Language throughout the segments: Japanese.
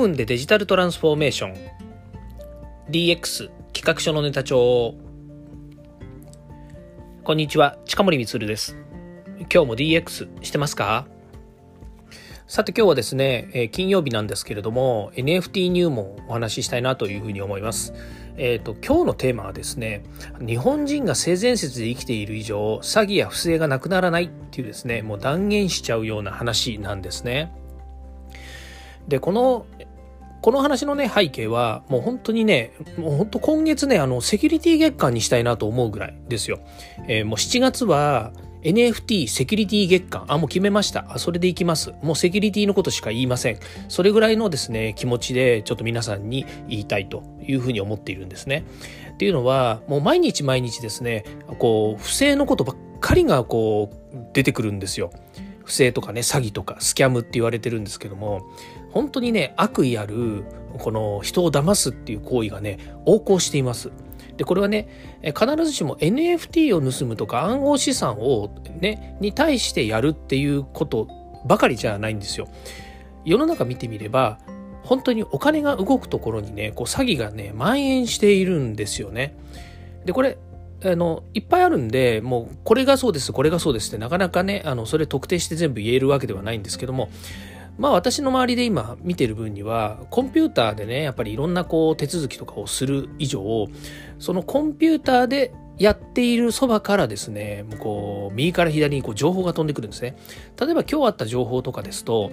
分でデジタルトランスフォーメーション。DX 企画書のネタ帳。こんにちは近森光です。今日も DX してますか？さて今日はですね、え、金曜日なんですけれども NFT 入門をお話ししたいなというふうに思います。えーと、と今日のテーマはですね日本人が性善説で生きている以上詐欺や不正がなくならないっていうですねもう断言しちゃうような話なんですね。でこのこの話のね背景はもう本当にねもう本当今月ねあのセキュリティ月間にしたいなと思うぐらいですよ、えー、もう7月は NFT セキュリティ月間。あもう決めました。あそれでいきます。もうセキュリティのことしか言いません。それぐらいのですね気持ちでちょっと皆さんに言いたいというふうに思っているんですね。っていうのはもう毎日毎日ですねこう不正のことばっかりがこう出てくるんですよ。不正とかね詐欺とかスキャムって言われてるんですけども本当にね悪意あるこの人を騙すっていう行為がね横行しています。でこれはね必ずしも NFT を盗むとか暗号資産をねに対してやるっていうことばかりじゃないんですよ。世の中見てみれば本当にお金が動くところにねこう詐欺がね蔓延しているんですよね。でこれあのいっぱいあるんでもうこれがそうですこれがそうですってなかなかねあのそれ特定して全部言えるわけではないんですけどもまあ私の周りで今見てる分にはコンピューターでねやっぱりいろんなこう手続きとかをする以上そのコンピューターでやっているそばからですねこう右から左にこう情報が飛んでくるんですね例えば今日あった情報とかですと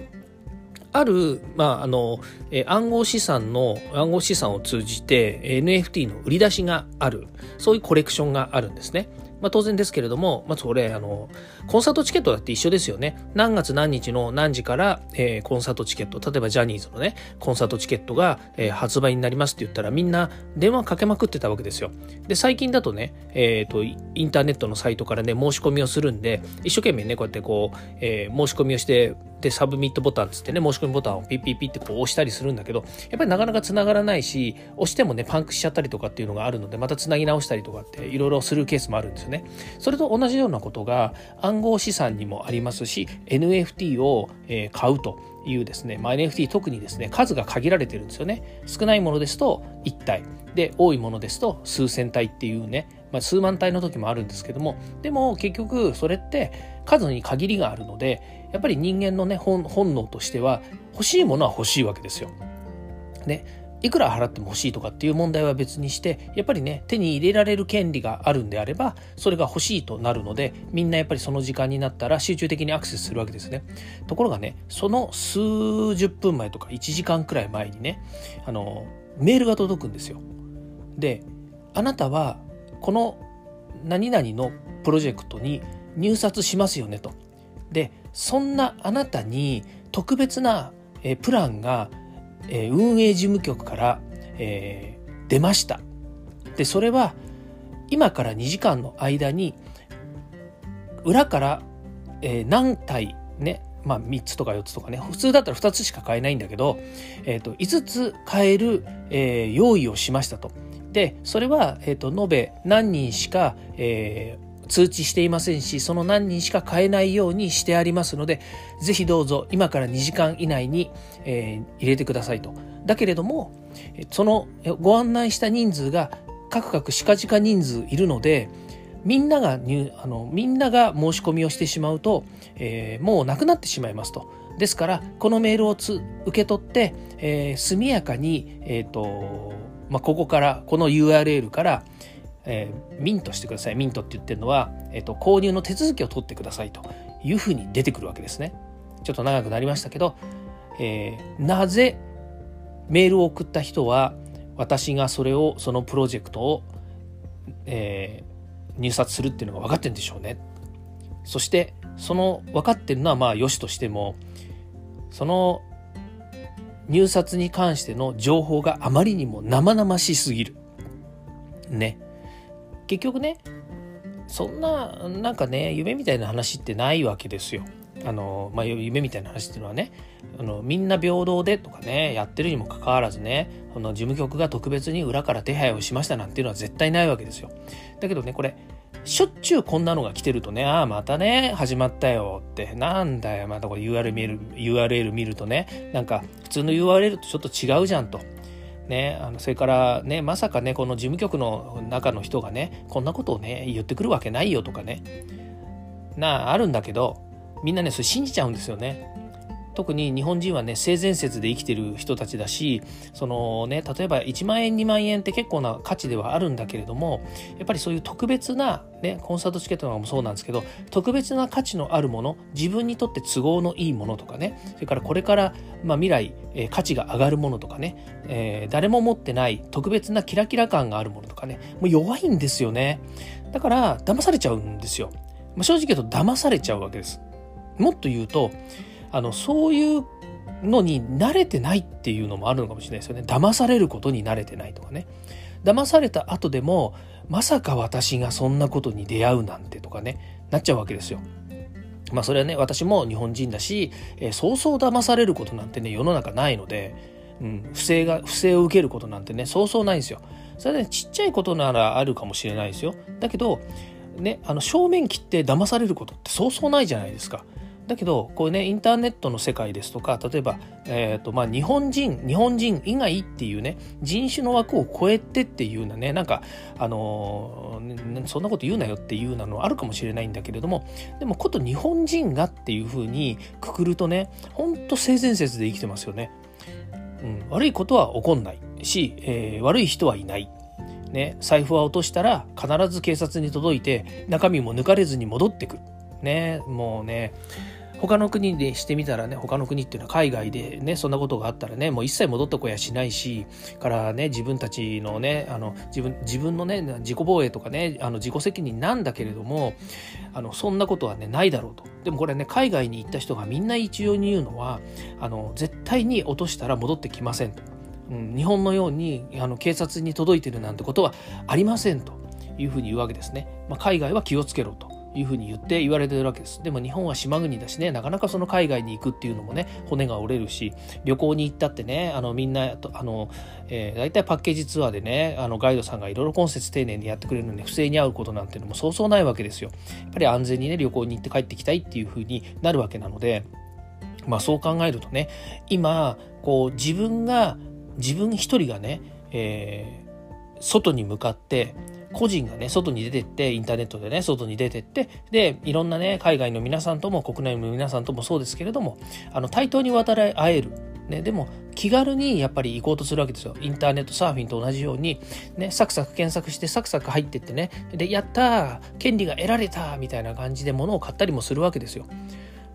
ある、まあ、あの、え暗号資産の、暗号資産を通じて NFT の売り出しがある、そういうコレクションがあるんですね。まあ、当然ですけれども、まずこれ、あの、コンサートチケットだって一緒ですよね。何月何日の何時から、えー、コンサートチケット、例えばジャニーズのね、コンサートチケットが、えー、発売になりますって言ったらみんな電話かけまくってたわけですよ。で、最近だとね、えっ、ー、と、インターネットのサイトからね、申し込みをするんで、一生懸命ね、こうやってこう、え申し込みをして、で、サブミットボタンつってね、申し込みボタンをピッピッピッってこう押したりするんだけど、やっぱりなかなか繋がらないし、押してもね、パンクしちゃったりとかっていうのがあるので、また繋ぎ直したりとかっていろいろするケースもあるんですよね。それと同じようなことが暗号資産にもありますし、NFT を買うというですね、まあ、NFT 特にですね、数が限られてるんですよね。少ないものですと1体。で、多いものですと数千体っていうね、まあ、数万体の時もあるんですけども、でも結局それって数に限りがあるので、やっぱり人間のね、本能としては欲しいものは欲しいわけですよ。ね、いくら払っても欲しいとかっていう問題は別にしてやっぱりね手に入れられる権利があるんであればそれが欲しいとなるのでみんなやっぱりその時間になったら集中的にアクセスするわけですね。ところがねその数十分前とか1時間くらい前にねあのメールが届くんですよ。であなたはこの何々のプロジェクトに入札しますよねと。でそんなあなたに特別なプランがえ、運営事務局から、えー、出ました。で、それは今から2時間の間に裏から、え、何体ね、まあ3つとか4つとかね、普通だったら2つしか買えないんだけど、えー、と5つ買える、えー、用意をしましたと。で、それは、えー、と延べ何人しか、えー、通知していませんし、その何人しか買えないようにしてありますので、ぜひどうぞ今から2時間以内に、えー、入れてくださいと。だけれども、そのご案内した人数がカクカクしかじか人数いるので、みんなが入あのみんなが申し込みをしてしまうと、えー、もうなくなってしまいますと。ですからこのメールをつ受け取って、えー、速やかに、えーとまあ、ここからこの URL からえー、ミントしてください。ミントって言ってるのは、えっ、ー、と、購入の手続きを取ってくださいというふうに出てくるわけですね。ちょっと長くなりましたけど、えー、なぜメールを送った人は私がそれをそのプロジェクトを、えー、入札するっていうのが分かってるんでしょうね。そしてその分かってるのはまあよしとしてもその入札に関しての情報があまりにも生々しすぎる。ね。結局ねそんななんかね夢みたいな話ってないわけですよ。あのまあ、夢みたいな話っていうのはねあのみんな平等でとかねやってるにもかかわらずねあの事務局が特別に裏から手配をしましたなんていうのは絶対ないわけですよ。だけどねこれしょっちゅうこんなのが来てるとね、ああ、またね、始まったよって、なんだよ、またこれ URL 見る URL 見るとね、なんか普通の URL とちょっと違うじゃんと。ね、あのそれからねまさかねこの事務局の中の人がねこんなことをね言ってくるわけないよとかねなああるんだけどみんなねそれ信じちゃうんですよね。特に日本人はね性善説で生きてる人たちだしそのね例えば1万円2万円って結構な価値ではあるんだけれどもやっぱりそういう特別な、ね、コンサートチケットとかもそうなんですけど特別な価値のあるもの自分にとって都合のいいものとかねそれからこれから、まあ、未来、えー、価値が上がるものとかね、えー、誰も持ってない特別なキラキラ感があるものとかねもう弱いんですよね。だから騙されちゃうんですよ、まあ、正直言うと騙されちゃうわけです。もっと言うとあのそういうのに慣れてないっていうのもあるのかもしれないですよね。騙されることに慣れてないとかね。騙された後でもまさか私がそんなことに出会うなんてとかねなっちゃうわけですよ。まあそれはね私も日本人だし、えー、そうそう騙されることなんてね世の中ないので、うん、不正が不正を受けることなんてねそうそうないんですよ。それはねちっちゃいことならあるかもしれないですよ。だけどねあの正面切って騙されることってそうそうないじゃないですか。だけどこうねインターネットの世界ですとか例えば、えーとまあ、日本人日本人以外っていうね人種の枠を超えてっていうようなねなんかあのー、そんなこと言うなよっていうのはあるかもしれないんだけれどもでもこと日本人がっていうふうにくくるとねほんと性善説で生きてますよね。うん、悪いことは起こんないし、えー、悪い人はいない。ね、財布は落としたら必ず警察に届いて中身も抜かれずに戻ってくる。ね、もうね他の国でしてみたらね他の国っていうのは海外でねそんなことがあったらねもう一切戻ってこやしないしからね自分たちのねあの自分自分のね自己防衛とかねあの自己責任なんだけれどもあのそんなことはねないだろうと。でもこれね海外に行った人がみんな一様に言うのはあの絶対に落としたら戻ってきませんと、うん、日本のようにあの警察に届いてるなんてことはありませんというふうに言うわけですね、まあ、海外は気をつけろと。いうふうに言って言われてるわけです。でも日本は島国だしね、なかなかその海外に行くっていうのもね、骨が折れるし、旅行に行ったってね、あのみんな、あの、えー、大体パッケージツアーでね、あのガイドさんがいろいろ今節丁寧にやってくれるのに不正に会うことなんていうのもそうそうないわけですよ。やっぱり安全にね、旅行に行って帰ってきたいっていうふうになるわけなので、まあそう考えるとね、今、こう自分が、自分一人がね、えー、外に向かって、個人がね、外に出てって、インターネットでね、外に出てって、で、いろんなね、海外の皆さんとも、国内の皆さんともそうですけれども、あの、対等に渡り合える。ね、でも、気軽にやっぱり行こうとするわけですよ。インターネットサーフィンと同じように、ね、サクサク検索して、サクサク入ってってね、で、やったー権利が得られたみたいな感じで物を買ったりもするわけですよ。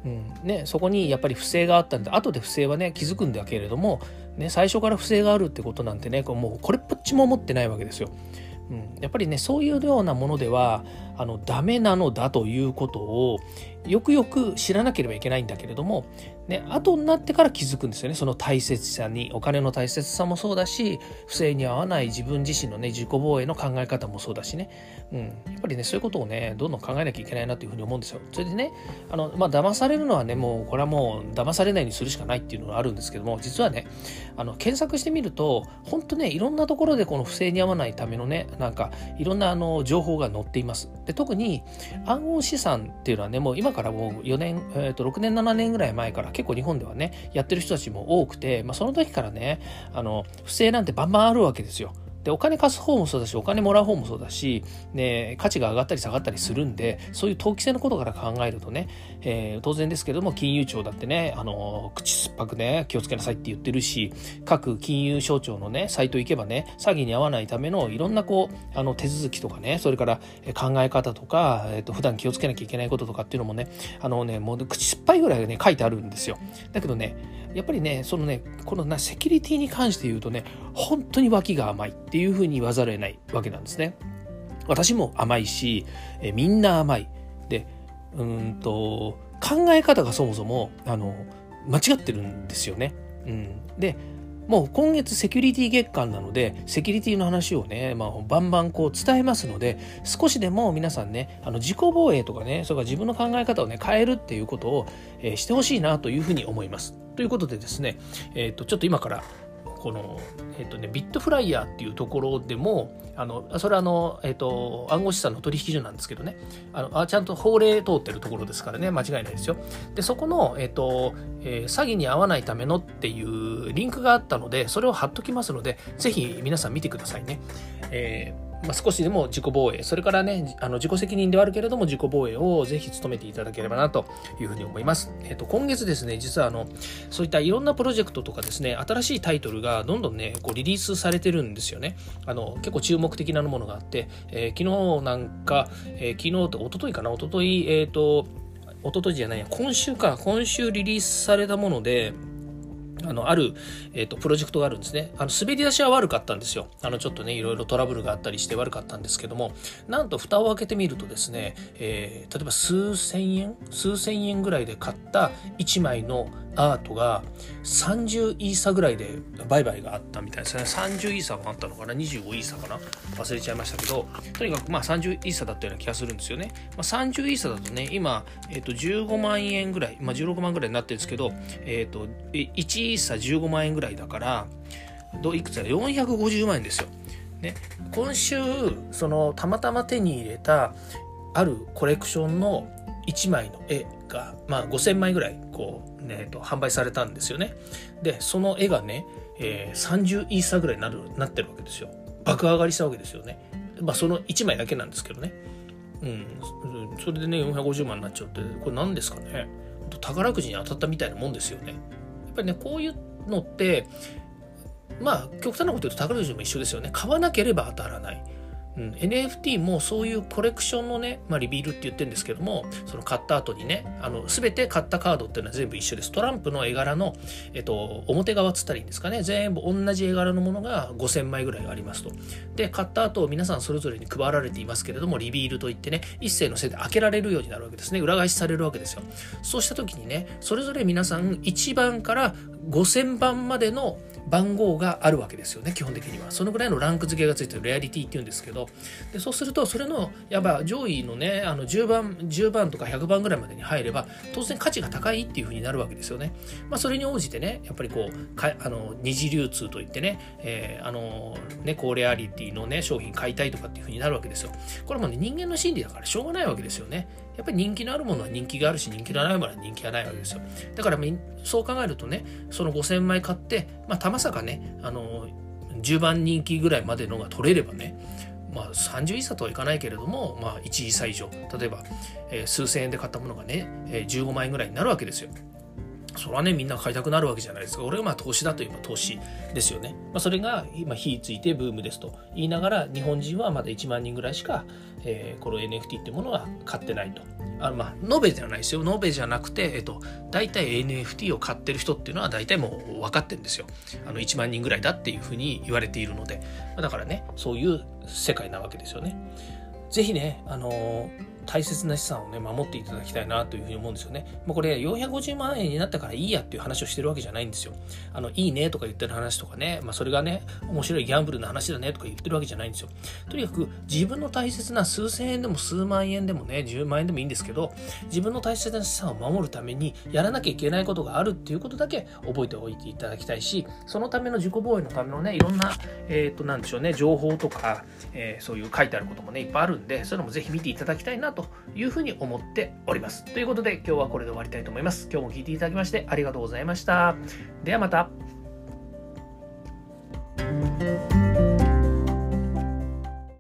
うんね、そこにやっぱり不正があったんで後で不正はね気づくんだけれども、ね、最初から不正があるってことなんてねもうこれっぽっちも思ってないわけですよ。うん、やっぱりねそういうようなものではあのダメなのだということをよくよく知らなければいけないんだけれども、ね、後になってから気づくんですよね。その大切さにお金の大切さもそうだし不正に合わない自分自身のね自己防衛の考え方もそうだしね、うん、やっぱりねそういうことをねどんどん考えなきゃいけないなというふうに思うんですよ。それでねあのまあ騙されるのはねもうこれはもう騙されないようにするしかないっていうのがあるんですけども実はねあの検索してみると本当ねいろんなところでこの不正に合わないためのねなんかいろんなあの情報が載っています。で特に暗号資産っていうのはねもう今からもう4年、えー、と6年7年ぐらい前から結構日本ではねやってる人たちも多くて、まあ、その時からねあの不正なんてバンバンあるわけですよ。でお金貸す方もそうだしお金もらう方もそうだし、ね、価値が上がったり下がったりするんでそういう投機性のことから考えるとね、えー、当然ですけども金融庁だってねあの口酸っぱくね気をつけなさいって言ってるし各金融省庁のねサイト行けばね詐欺に遭わないためのいろんなこうあの手続きとかねそれから考え方とか、えー、と普段気をつけなきゃいけないこととかっていうのもねあのねもう口酸っぱいぐらいね書いてあるんですよ。だけどねやっぱりねそのねこのなセキュリティに関して言うとね本当に脇が甘い。っていうふうに言わざるを得ないわけなんですね。私も甘いし、えみんな甘い。でうんと考え方がそもそもあの間違ってるんですよね。うん、でもう今月セキュリティ月間なので、セキュリティの話をね、まあ、バンバンこう伝えますので、少しでも皆さんね、あの自己防衛とかね、それから自分の考え方をね、変えるっていうことを、えー、してほしいなというふうに思います。ということでですね、えっ、ー、と、ちょっと今からこの、えっとね、ビットフライヤーっていうところでもあのそれはあの、えっと、暗号資産の取引所なんですけどね。あのあちゃんと法令通ってるところですからね。間違いないですよ。でそこの、えっとえー、詐欺に遭わないためのっていうリンクがあったのでそれを貼っときますのでぜひ皆さん見てくださいね、えーまあ、少しでも自己防衛、それからね、あの自己責任ではあるけれども、自己防衛をぜひ努めていただければなというふうに思います。えっ、と、今月ですね、実はあの、そういったいろんなプロジェクトとかですね、新しいタイトルがどんどんね、こうリリースされてるんですよね。あの、結構注目的なものがあって、えー、昨日なんか、えー、昨日と、一昨日かな、一昨日えっ、ー、と、一昨日じゃないや、今週か、今週リリースされたもので、あの、ある、えっ、ー、と、プロジェクトがあるんですね。あの、滑り出しは悪かったんですよ。あの、ちょっとね、いろいろトラブルがあったりして悪かったんですけども、なんと蓋を開けてみるとですね、えー、例えば数千円数千円ぐらいで買った1枚のアートが30イーサぐらいで売買があったみたいですね。30イーサもあったのかな ?25 イーサかな？忘れちゃいましたけど、とにかくまあ30イーサだったような気がするんですよね。まあ、30イーサだとね、今、え、ー、と15万円ぐらい、まあ、16万ぐらいになってるんですけど、えっ、ー、と、1イーサ15万円ぐらいだから、どいくつだ ?450 万円ですよ。ね、今週、その、たまたま手に入れた、あるコレクションの1枚の絵が、まあ、5000枚ぐらいこう、ね、と販売されたんですよね。でその絵がね、えー、30イーサーぐらいになるなってるわけですよ。爆上がりしたわけですよね。まあ、その1枚だけなんですけどね。うん、それでね450万になっちゃうってこれ何ですかね宝くじに当たったみたいなもんですよね。やっぱりねこういうのってまあ極端なこと言うと宝くじも一緒ですよね買わなければ当たらない。うん、NFT もそういうコレクションのね、まあ、リビールって言ってるんですけどもその買った後にねあの全て買ったカードっていうのは全部一緒です。トランプの絵柄の、えっと、表側っつったらいいんですかね。全部同じ絵柄のものが5000枚ぐらいありますと。で買った後皆さんそれぞれに配られていますけれどもリビールといってね一斉のせいで開けられるようになるわけですね。裏返しされるわけですよ。そうした時にねそれぞれ皆さん1番から5000番までの番号があるわけですよね基本的には。そのぐらいのランク付けがついてるレアリティっていうんですけど。でそうするとそれのやっぱ上位のねあの10番10番とか100番ぐらいまでに入れば当然価値が高いっていうふうになるわけですよね、まあ、それに応じてねやっぱりこうかあの二次流通といってね、えー、あのね高レアリティのね商品買いたいとかっていうふうになるわけですよ。これもね人間の心理だからしょうがないわけですよね。やっぱり人気のあるものは人気があるし人気のないものは人気がないわけですよだからそう考えるとねその5000枚買ってまあたまさかねあの10番人気ぐらいまでのが取れればねまあ、30イーサとはいかないけれども、まあ、1イーサ以上例えば、えー、数千円で買ったものがね、えー、15万円ぐらいになるわけですよ。それはねみんな買いたくなるわけじゃないですか。俺はまあ投資だといえば投資ですよね、まあ、それが今火ついてブームですと。言いながら日本人はまだ1万人ぐらいしか、えー、この NFT ってものは買ってないと。あのまあ延べじゃないですよ。延べじゃなくて、えっと、大体 NFT を買ってる人っていうのは大体もう分かってるんですよ。あの1万人ぐらいだっていうふうに言われているので。だからねそういう世界なわけですよね。ぜひねあのー大切な資産をね、守っていただきたいなというふうに思うんですよね。もうこれ450万円になったからいいやっていう話をしてるわけじゃないんですよ。あの、いいねとか言ってる話とかね、まあそれがね、面白いギャンブルの話だねとか言ってるわけじゃないんですよ。とにかく自分の大切な数千円でも数万円でもね、10万円でもいいんですけど、自分の大切な資産を守るためにやらなきゃいけないことがあるっていうことだけ覚えておいていただきたいし、そのための自己防衛のためのね、いろんな、えっ、ー、と、なんでしょうね、情報とか、えー、そういう書いてあることもね、いっぱいあるんで、そういうのもぜひ見ていただきたいなというふうに思っております。ということで今日はこれで終わりたいと思います。今日も聴いていただきましてありがとうございました。ではまた。